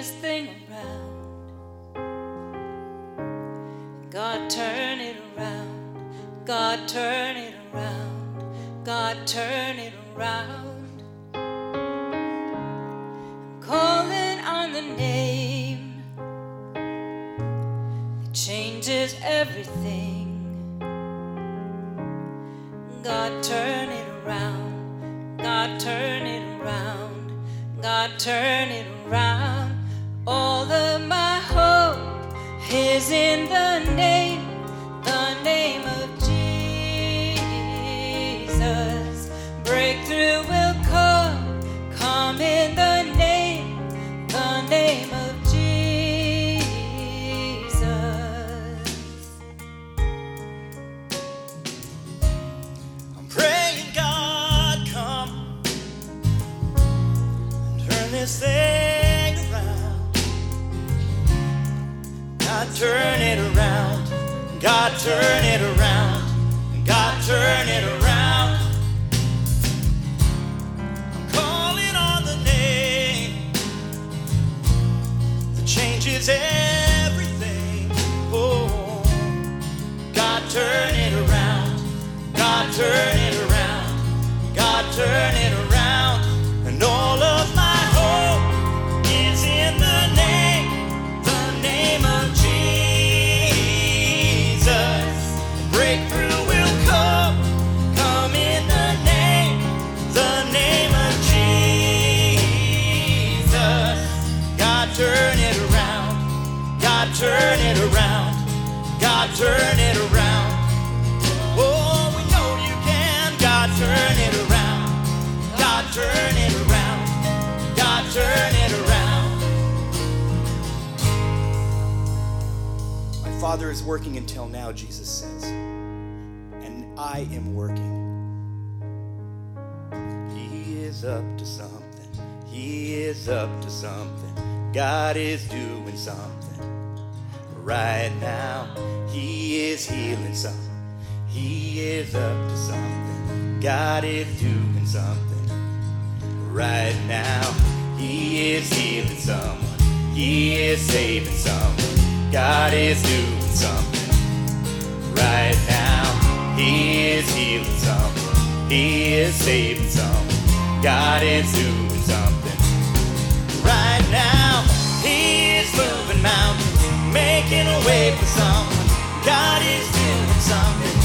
this thing around. God, turn it around. God, turn it around. God, turn it around. I'm calling on the name that changes everything. God, turn it around. God, turn it around. God, turn it around. All of my hope is in the God, turn it around. God, turn it around. God, turn it around. I'm calling on the name that changes everything. Oh, God, turn turn it around. Oh, we know you can. God, turn it around. God, turn it around. God, turn it around. My Father is working until now, Jesus says. And I am working. He is up to something. He is up to something. God is doing something right now. He is healing something. He is up to something. God is doing something right now. He is healing someone. He is saving someone. God is doing something right now. He is healing someone. He is saving someone. God is doing something right now. He is moving mountains, making a for someone. God is doing something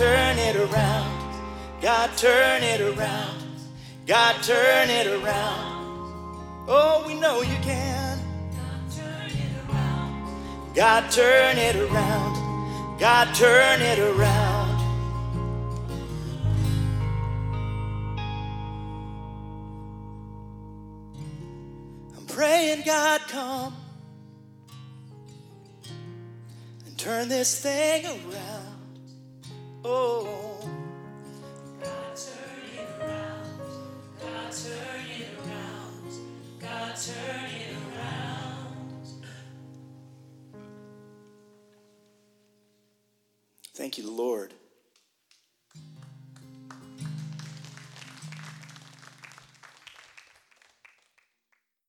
turn it around, God turn it around, God turn it around. Oh, we know you can. God turn it around, God turn it around. I'm praying, God, come and turn this thing around. Oh, God, turn it around. God, turn it around. God, turn it around. thank you, Lord.